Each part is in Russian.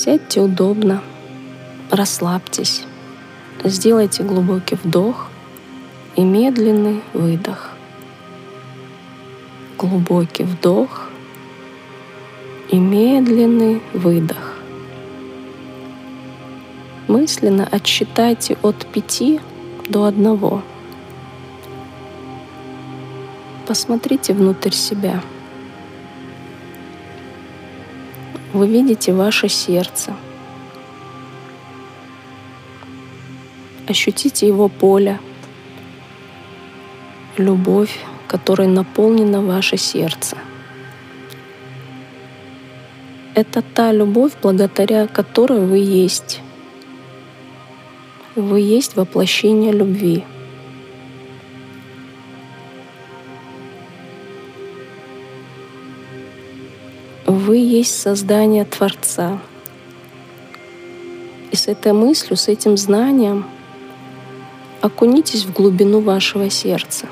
Сядьте удобно, расслабьтесь, сделайте глубокий вдох и медленный выдох. Глубокий вдох и медленный выдох. Мысленно отсчитайте от пяти до одного. Посмотрите внутрь себя. Вы видите ваше сердце. Ощутите его поле, любовь, которой наполнено ваше сердце. Это та любовь, благодаря которой вы есть. Вы есть воплощение любви. Есть создание Творца. И с этой мыслью, с этим знанием окунитесь в глубину вашего сердца.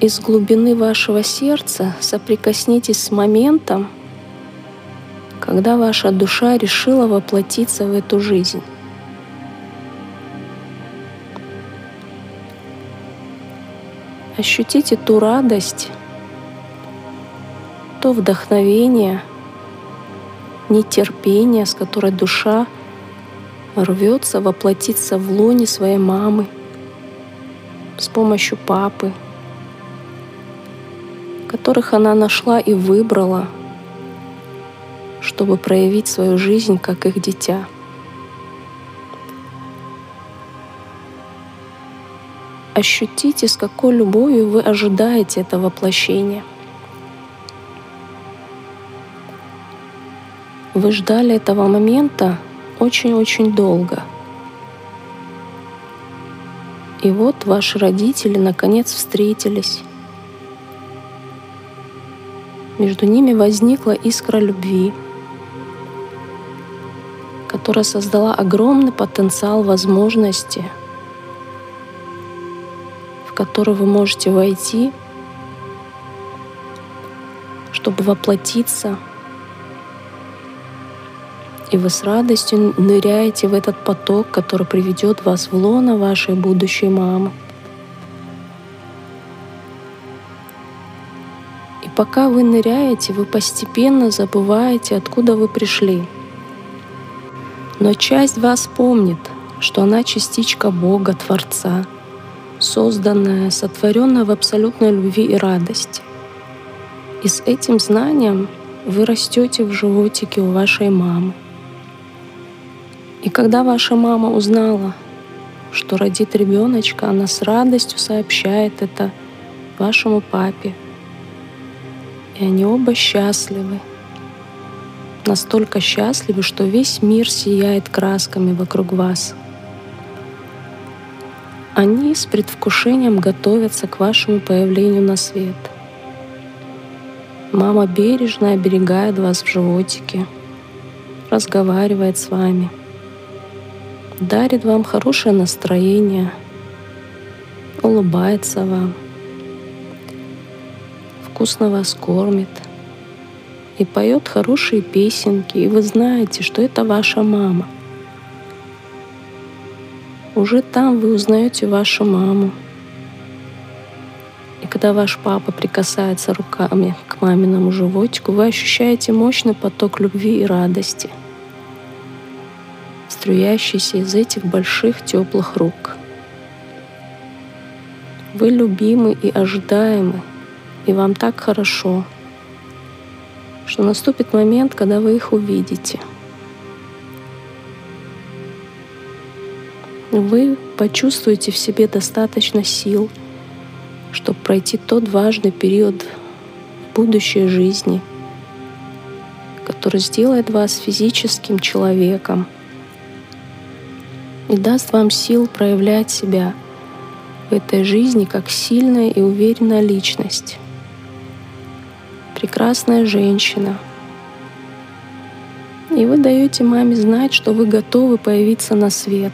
Из глубины вашего сердца соприкоснитесь с моментом, когда ваша душа решила воплотиться в эту жизнь. Ощутите ту радость, то вдохновение, нетерпение, с которой душа рвется воплотиться в лоне своей мамы с помощью папы, которых она нашла и выбрала, чтобы проявить свою жизнь как их дитя. Ощутите, с какой любовью вы ожидаете это воплощение — Вы ждали этого момента очень-очень долго. И вот ваши родители наконец встретились. Между ними возникла искра любви, которая создала огромный потенциал возможности, в который вы можете войти, чтобы воплотиться — и вы с радостью ныряете в этот поток, который приведет вас в лоно вашей будущей мамы. И пока вы ныряете, вы постепенно забываете, откуда вы пришли. Но часть вас помнит, что она частичка Бога, Творца, созданная, сотворенная в абсолютной любви и радости. И с этим знанием вы растете в животике у вашей мамы. И когда ваша мама узнала, что родит ребеночка, она с радостью сообщает это вашему папе. И они оба счастливы. Настолько счастливы, что весь мир сияет красками вокруг вас. Они с предвкушением готовятся к вашему появлению на свет. Мама бережно оберегает вас в животике, разговаривает с вами — дарит вам хорошее настроение, улыбается вам, вкусно вас кормит и поет хорошие песенки, и вы знаете, что это ваша мама. Уже там вы узнаете вашу маму. И когда ваш папа прикасается руками к маминому животику, вы ощущаете мощный поток любви и радости — струящийся из этих больших теплых рук. Вы любимы и ожидаемы, и вам так хорошо, что наступит момент, когда вы их увидите. Вы почувствуете в себе достаточно сил, чтобы пройти тот важный период будущей жизни, который сделает вас физическим человеком — и даст вам сил проявлять себя в этой жизни как сильная и уверенная личность. Прекрасная женщина. И вы даете маме знать, что вы готовы появиться на свет.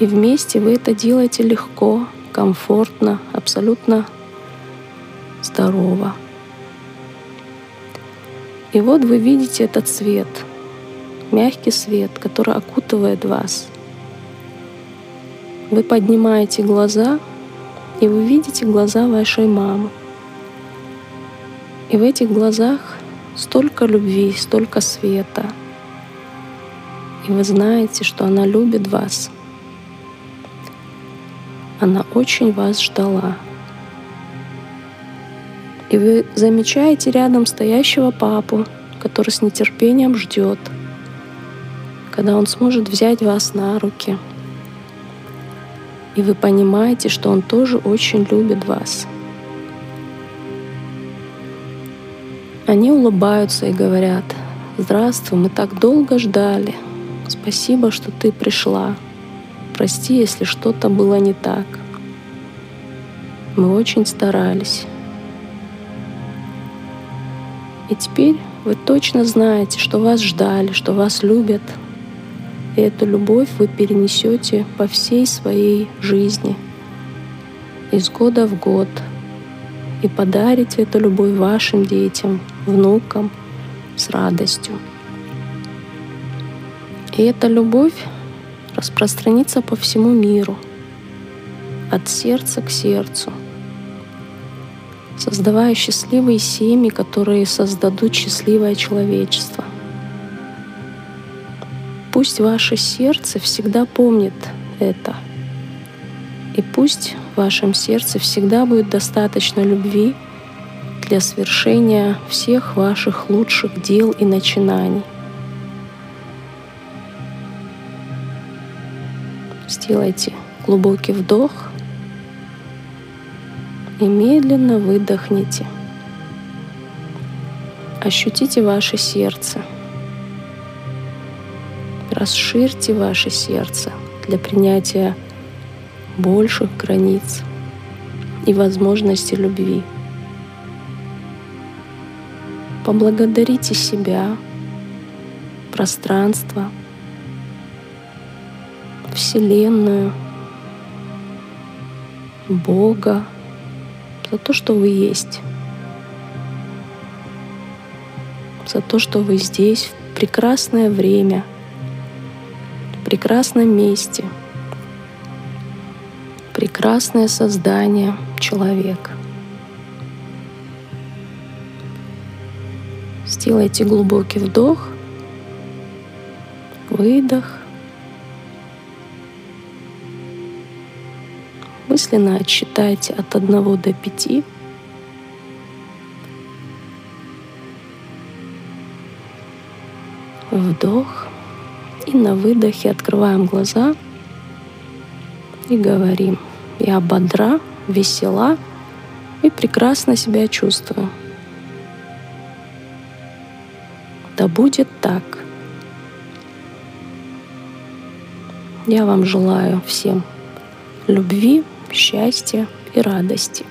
И вместе вы это делаете легко, комфортно, абсолютно здорово. И вот вы видите этот свет, мягкий свет, который окутывает вас. Вы поднимаете глаза, и вы видите глаза вашей мамы. И в этих глазах столько любви, столько света. И вы знаете, что она любит вас. Она очень вас ждала. И вы замечаете рядом стоящего папу, который с нетерпением ждет, когда он сможет взять вас на руки. И вы понимаете, что он тоже очень любит вас. Они улыбаются и говорят, «Здравствуй, мы так долго ждали. Спасибо, что ты пришла. Прости, если что-то было не так. Мы очень старались». И теперь вы точно знаете, что вас ждали, что вас любят. И эту любовь вы перенесете по всей своей жизни, из года в год, и подарите эту любовь вашим детям, внукам с радостью. И эта любовь распространится по всему миру, от сердца к сердцу — создавая счастливые семьи, которые создадут счастливое человечество. Пусть ваше сердце всегда помнит это. И пусть в вашем сердце всегда будет достаточно любви для свершения всех ваших лучших дел и начинаний. Сделайте глубокий вдох — и медленно выдохните. Ощутите ваше сердце. Расширьте ваше сердце для принятия больших границ и возможности любви. Поблагодарите себя, пространство, Вселенную, Бога, за то, что вы есть, за то, что вы здесь в прекрасное время, прекрасном месте, прекрасное создание человека. Сделайте глубокий вдох, выдох. Мысленно отсчитайте от 1 до 5. Вдох. И на выдохе открываем глаза и говорим, я бодра, весела и прекрасно себя чувствую. Да будет так. Я вам желаю всем любви, счастья и радости.